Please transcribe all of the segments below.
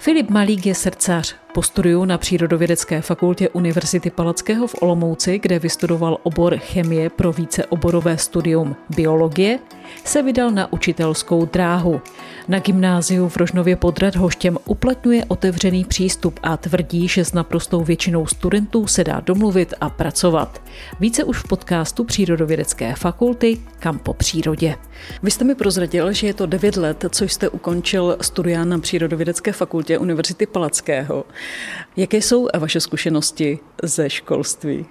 Filip Malík je srdcař. Po studiu na Přírodovědecké fakultě Univerzity Palackého v Olomouci, kde vystudoval obor chemie pro víceoborové studium biologie, se vydal na učitelskou dráhu. Na gymnáziu v Rožnově pod Radhoštěm uplatňuje otevřený přístup a tvrdí, že s naprostou většinou studentů se dá domluvit a pracovat. Více už v podcastu Přírodovědecké fakulty Kam po přírodě. Vy jste mi prozradil, že je to 9 let, co jste ukončil studia na Přírodovědecké fakultě Univerzity Palackého. Jaké jsou vaše zkušenosti ze školství?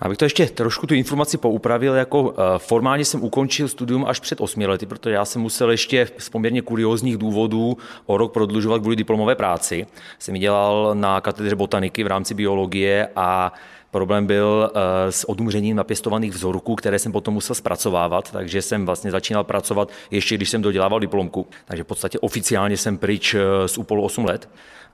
Abych to ještě trošku tu informaci poupravil, jako eh, formálně jsem ukončil studium až před osmi lety, protože já jsem musel ještě z poměrně kuriózních důvodů o rok prodlužovat kvůli diplomové práci. Jsem ji dělal na katedře botaniky v rámci biologie a Problém byl eh, s odumřením napěstovaných vzorků, které jsem potom musel zpracovávat, takže jsem vlastně začínal pracovat ještě, když jsem dodělával diplomku. Takže v podstatě oficiálně jsem pryč eh, z úpolu 8 let.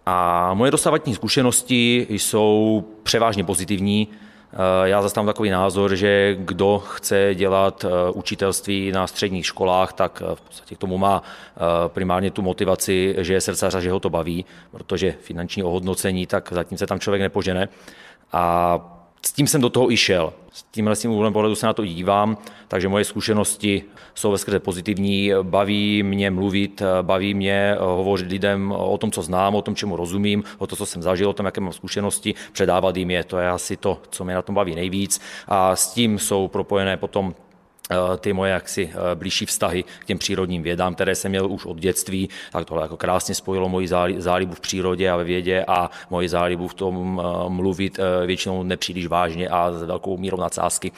A moje dosávatní zkušenosti jsou převážně pozitivní. Eh, já zastávám takový názor, že kdo chce dělat eh, učitelství na středních školách, tak eh, v podstatě k tomu má primárně tu motivaci, že je srdcař a že ho to baví, protože finanční ohodnocení, tak zatím se tam člověk nepožene. A s tím jsem do toho i šel. S tímhle tím úhlem pohledu se na to dívám, takže moje zkušenosti jsou veskrze pozitivní, baví mě mluvit, baví mě hovořit lidem o tom, co znám, o tom, čemu rozumím, o to, co jsem zažil, o tom, jaké mám zkušenosti, předávat jim je. To je asi to, co mě na tom baví nejvíc. A s tím jsou propojené potom Eh, ty moje jaksi eh, blížší vztahy k těm přírodním vědám, které jsem měl už od dětství, tak tohle jako krásně spojilo moji zálibu v přírodě a ve vědě a moji zálibu v tom eh, mluvit většinou nepříliš vážně a s velkou mírou nadsázky.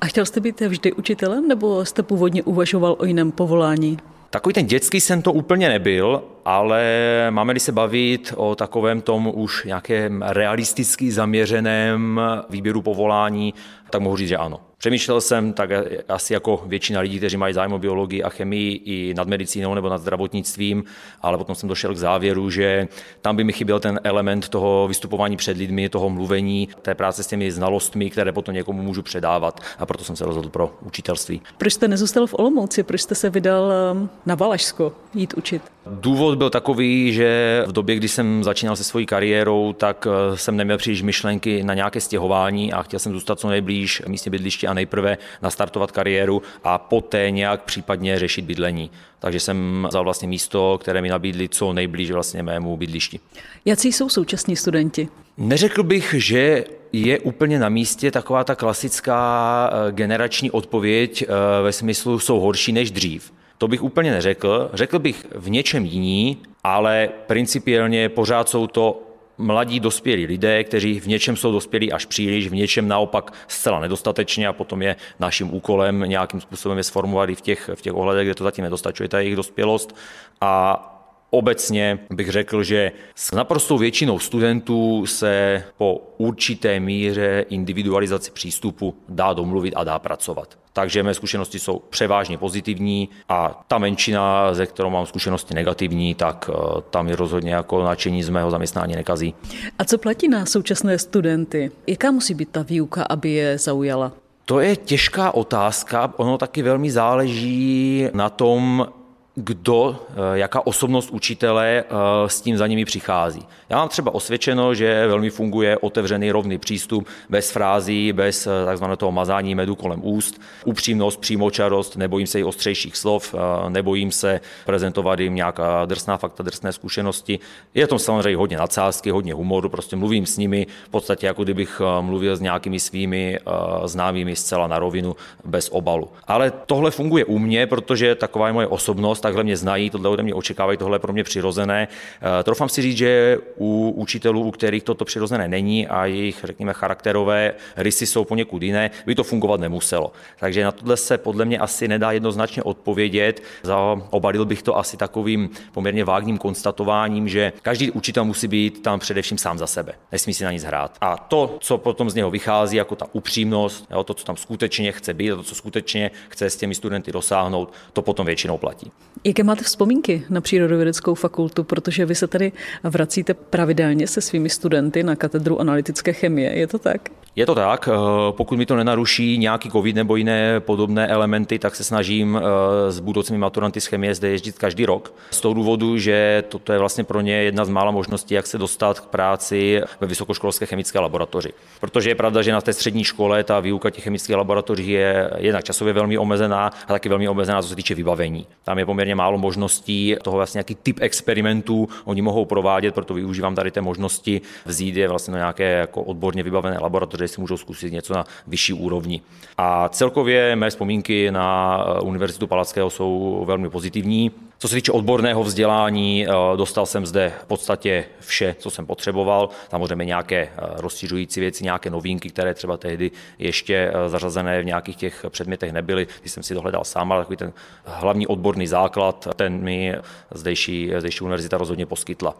A chtěl jste být vždy učitelem, nebo jste původně uvažoval o jiném povolání? Takový ten dětský jsem to úplně nebyl, ale máme-li se bavit o takovém tom už nějakém realisticky zaměřeném výběru povolání, tak mohu říct, že ano. Přemýšlel jsem, tak asi jako většina lidí, kteří mají zájem o biologii a chemii i nad medicínou nebo nad zdravotnictvím, ale potom jsem došel k závěru, že tam by mi chyběl ten element toho vystupování před lidmi, toho mluvení, té práce s těmi znalostmi, které potom někomu můžu předávat a proto jsem se rozhodl pro učitelství. Proč jste nezůstal v Olomouci, proč jste se vydal um, na Valašsko jít učit? Důvod byl takový, že v době, kdy jsem začínal se svojí kariérou, tak uh, jsem neměl příliš myšlenky na nějaké stěhování a chtěl jsem zůstat co nejblíž místě bydliště nejprve nastartovat kariéru a poté nějak případně řešit bydlení. Takže jsem vzal vlastně místo, které mi nabídli co nejblíž vlastně mému bydlišti. Jaký jsou současní studenti? Neřekl bych, že je úplně na místě taková ta klasická eh, generační odpověď eh, ve smyslu jsou horší než dřív. To bych úplně neřekl. Řekl bych v něčem jiní, ale principiálně pořád jsou to mladí dospělí lidé, kteří v něčem jsou dospělí až příliš, v něčem naopak zcela nedostatečně a potom je naším úkolem nějakým způsobem je sformovat i v těch, v těch ohledech, kde to zatím nedostačuje, ta jejich dospělost. A Obecně bych řekl, že s naprostou většinou studentů se po určité míře individualizaci přístupu dá domluvit a dá pracovat. Takže mé zkušenosti jsou převážně pozitivní a ta menšina, ze kterou mám zkušenosti negativní, tak eh, tam je rozhodně jako nadšení z mého zaměstnání nekazí. A co platí na současné studenty? Jaká musí být ta výuka, aby je zaujala? To je těžká otázka. Ono taky velmi záleží na tom, kdo, eh, jaká osobnost učitele eh, s tím za nimi přichází. Já mám třeba osvědčeno, že velmi funguje otevřený rovný přístup, bez frází, bez eh, takzvaného toho mazání medu kolem úst, upřímnost, přímočarost, nebojím se i ostřejších slov, nebojím se prezentovat jim nějaká drsná fakta, drsné zkušenosti. Je to samozřejmě hodně nadsázky, hodně humoru, prostě mluvím s nimi v podstatě jako kdybych mluvil s nějakými svými známými zcela na rovinu, bez obalu. Ale tohle funguje u mě, protože taková je moje osobnost, takhle mě znají, tohle ode mě očekávají, tohle je pro mě přirozené. Eh, Trofám si říct, že u učitelů, u kterých toto přirozené není a jejich, řekněme, charakterové rysy jsou poněkud jiné, by to fungovat nemuselo. Takže na tohle se podle mě asi nedá jednoznačně odpovědět. Zaobadil bych to asi takovým poměrně vágním konstatováním, že každý učitel musí být tam především sám za sebe. Nesmí si na nic hrát. A to, co potom z něho vychází, jako ta upřímnost, to, co tam skutečně chce být, to, co skutečně chce s těmi studenty dosáhnout, to potom většinou platí. Jaké máte vzpomínky na přírodovědeckou fakultu, protože vy se tady vracíte pravidelně se svými studenty na katedru analytické chemie, je to tak? Je to tak, eh, pokud mi to nenaruší nějaký covid nebo jiné podobné elementy, tak se snažím eh, s budoucími maturanty z chemie zde jezdit každý rok. Z toho důvodu, že toto je vlastně pro ně jedna z mála možností, jak se dostat k práci ve vysokoškolské chemické laboratoři. Protože je pravda, že na té střední škole ta výuka těch chemických laboratoří je jednak časově velmi omezená a taky velmi omezená, co se týče vybavení. Tam je poměrně málo možností toho vlastně nějaký typ experimentů oni mohou provádět, proto využívám tady té možnosti vzít je vlastně na nějaké jako odborně vybavené laboratoře si můžou zkusit něco na vyšší úrovni. A celkově mé vzpomínky na Univerzitu Palackého jsou velmi pozitivní. Co se týče odborného vzdělání, eh, dostal jsem zde v podstatě vše, co jsem potřeboval. Samozřejmě nějaké eh, rozšiřující věci, nějaké novinky, které třeba tehdy ještě zařazené v nějakých těch předmětech nebyly. Když jsem si dohledal sám, ale takový ten hlavní odborný základ, ten mi zdejší, zdejší univerzita rozhodně poskytla.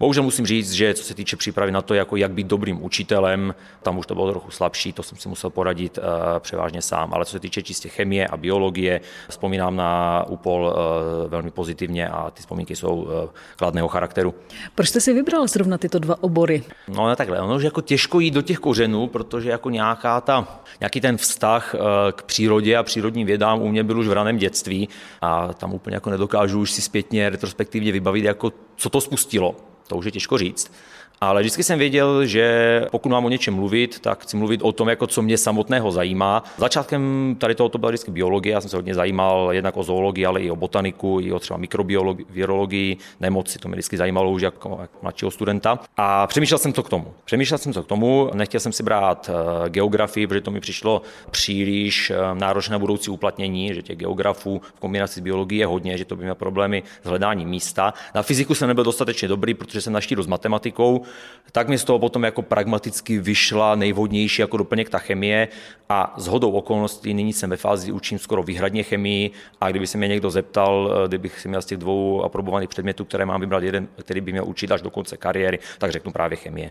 Bohužel musím říct, že co se týče přípravy na to, jako jak být dobrým učitelem, tam už to bylo trochu slabší, to jsem si musel poradit uh, převážně sám. Ale co se týče čistě chemie a biologie, vzpomínám na úpol uh, velmi pozitivně a ty vzpomínky jsou uh, kladného charakteru. Proč jste si vybral zrovna tyto dva obory? No ne takhle, ono už jako těžko jít do těch kořenů, protože jako nějaká ta, nějaký ten vztah k přírodě a přírodním vědám u mě byl už v raném dětství a tam úplně jako nedokážu už si zpětně retrospektivně vybavit, jako co to spustilo to už je těžko říct. Ale vždycky jsem věděl, že pokud mám o něčem mluvit, tak chci mluvit o tom, jako co mě samotného zajímá. Začátkem tady tohoto byla vždycky biologie, já jsem se hodně zajímal jednak o zoologii, ale i o botaniku, i o třeba mikrobiologii, nemoci, to mě vždycky zajímalo už jako, jako mladšího studenta. A přemýšlel jsem to k tomu. Přemýšlel jsem to k tomu, nechtěl jsem si brát eh, geografii, protože to mi přišlo příliš eh, náročné budoucí uplatnění, že těch geografů v kombinaci s biologií je hodně, že to by měl problémy s hledáním místa. Na fyziku jsem nebyl dostatečně dobrý, protože jsem naštíl s matematikou, tak mi z toho potom jako pragmaticky vyšla nejvhodnější jako doplněk ta chemie a s hodou okolností nyní jsem ve fázi učím skoro výhradně chemii a kdyby se mě někdo zeptal, eh, kdybych si měl z těch dvou aprobovaných předmětů, které mám vybrat jeden, který by měl učit až do konce kariéry, tak řeknu právě chemie.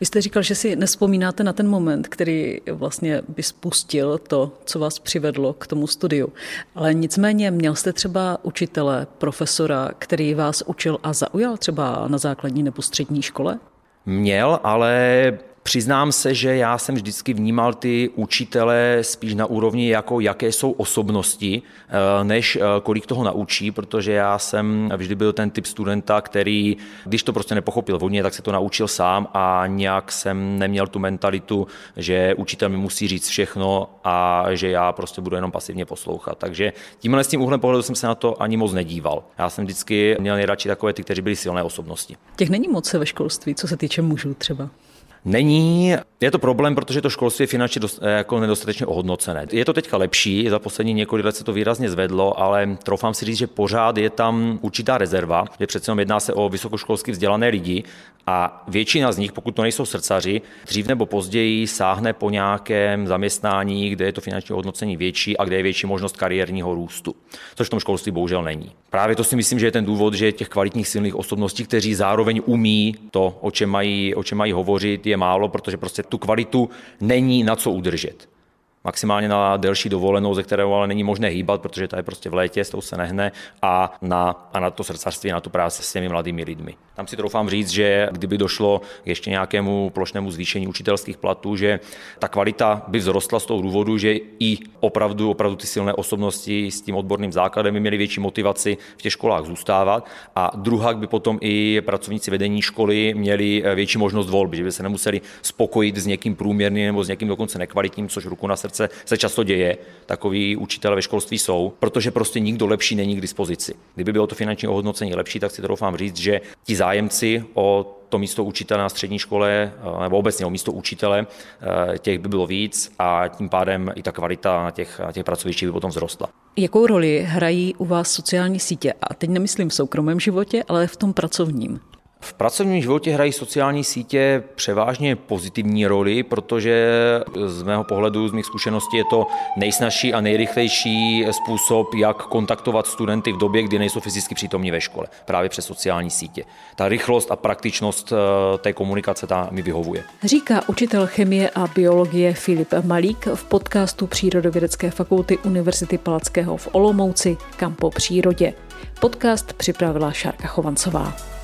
Vy jste říkal, že si nespomínáte na ten moment, který vlastně by spustil to, co vás přivedlo k tomu studiu. Ale nicméně měl jste třeba učitele, profesora, který vás učil a zaujal třeba na základní nebo střední škole? Měl, ale Přiznám se, že já jsem vždycky vnímal ty učitele spíš na úrovni, jako jaké jsou osobnosti, eh, než eh, kolik toho naučí, protože já jsem vždy byl ten typ studenta, který, když to prostě nepochopil vodně, tak se to naučil sám a nějak jsem neměl tu mentalitu, že učitel mi musí říct všechno a že já prostě budu jenom pasivně poslouchat. Takže tímhle s tím úhlem pohledu jsem se na to ani moc nedíval. Já jsem vždycky měl nejradši takové ty, kteří byli silné osobnosti. Těch není moc ve školství, co se týče mužů třeba. Není, je to problém, protože to školství je finančně dost, eh, jako nedostatečně ohodnocené. Je to teďka lepší, za poslední několik let se to výrazně zvedlo, ale troufám si říct, že pořád je tam určitá rezerva, že přece jenom jedná se o vysokoškolsky vzdělané lidi a většina z nich, pokud to nejsou srdcaři, dřív nebo později sáhne po nějakém zaměstnání, kde je to finanční hodnocení větší a kde je větší možnost kariérního růstu, což v tom školství bohužel není. Právě to si myslím, že je ten důvod, že těch kvalitních silných osobností, kteří zároveň umí to, o čem mají, o čem mají hovořit, je málo, protože prostě tu kvalitu není na co udržet maximálně na delší dovolenou, ze kterého ale není možné hýbat, protože ta je prostě v létě, s tou se nehne, a na, a na to srdcařství, na tu práci s těmi mladými lidmi. Tam si troufám říct, že kdyby došlo k ještě nějakému plošnému zvýšení učitelských platů, že ta kvalita by vzrostla z toho důvodu, že i opravdu, opravdu ty silné osobnosti s tím odborným základem by měly větší motivaci v těch školách zůstávat a druhá by potom i pracovníci vedení školy měli větší možnost volby, že by se nemuseli spokojit s někým průměrným nebo s někým dokonce nekvalitním, což ruku na srdce se, se často děje, takový učitelé ve školství jsou, protože prostě nikdo lepší není k dispozici. Kdyby bylo to finanční ohodnocení lepší, tak si to doufám říct, že ti zájemci o to místo učitele na střední škole, eh, nebo obecně o místo učitele, eh, těch by bylo víc a tím pádem i ta kvalita těch, těch pracovištích by potom vzrostla. Jakou roli hrají u vás sociální sítě? A teď nemyslím v soukromém životě, ale v tom pracovním. V pracovním životě hrají sociální sítě převážně pozitivní roli, protože z mého pohledu, z mých zkušeností je to nejsnažší a nejrychlejší způsob, jak kontaktovat studenty v době, kdy nejsou fyzicky přítomní ve škole, právě přes sociální sítě. Ta rychlost a praktičnost eh, té komunikace ta mi vyhovuje. Říká učitel chemie a biologie Filip Malík v podcastu Přírodovědecké fakulty Univerzity Palackého v Olomouci Kampo přírodě. Podcast připravila Šárka Chovancová.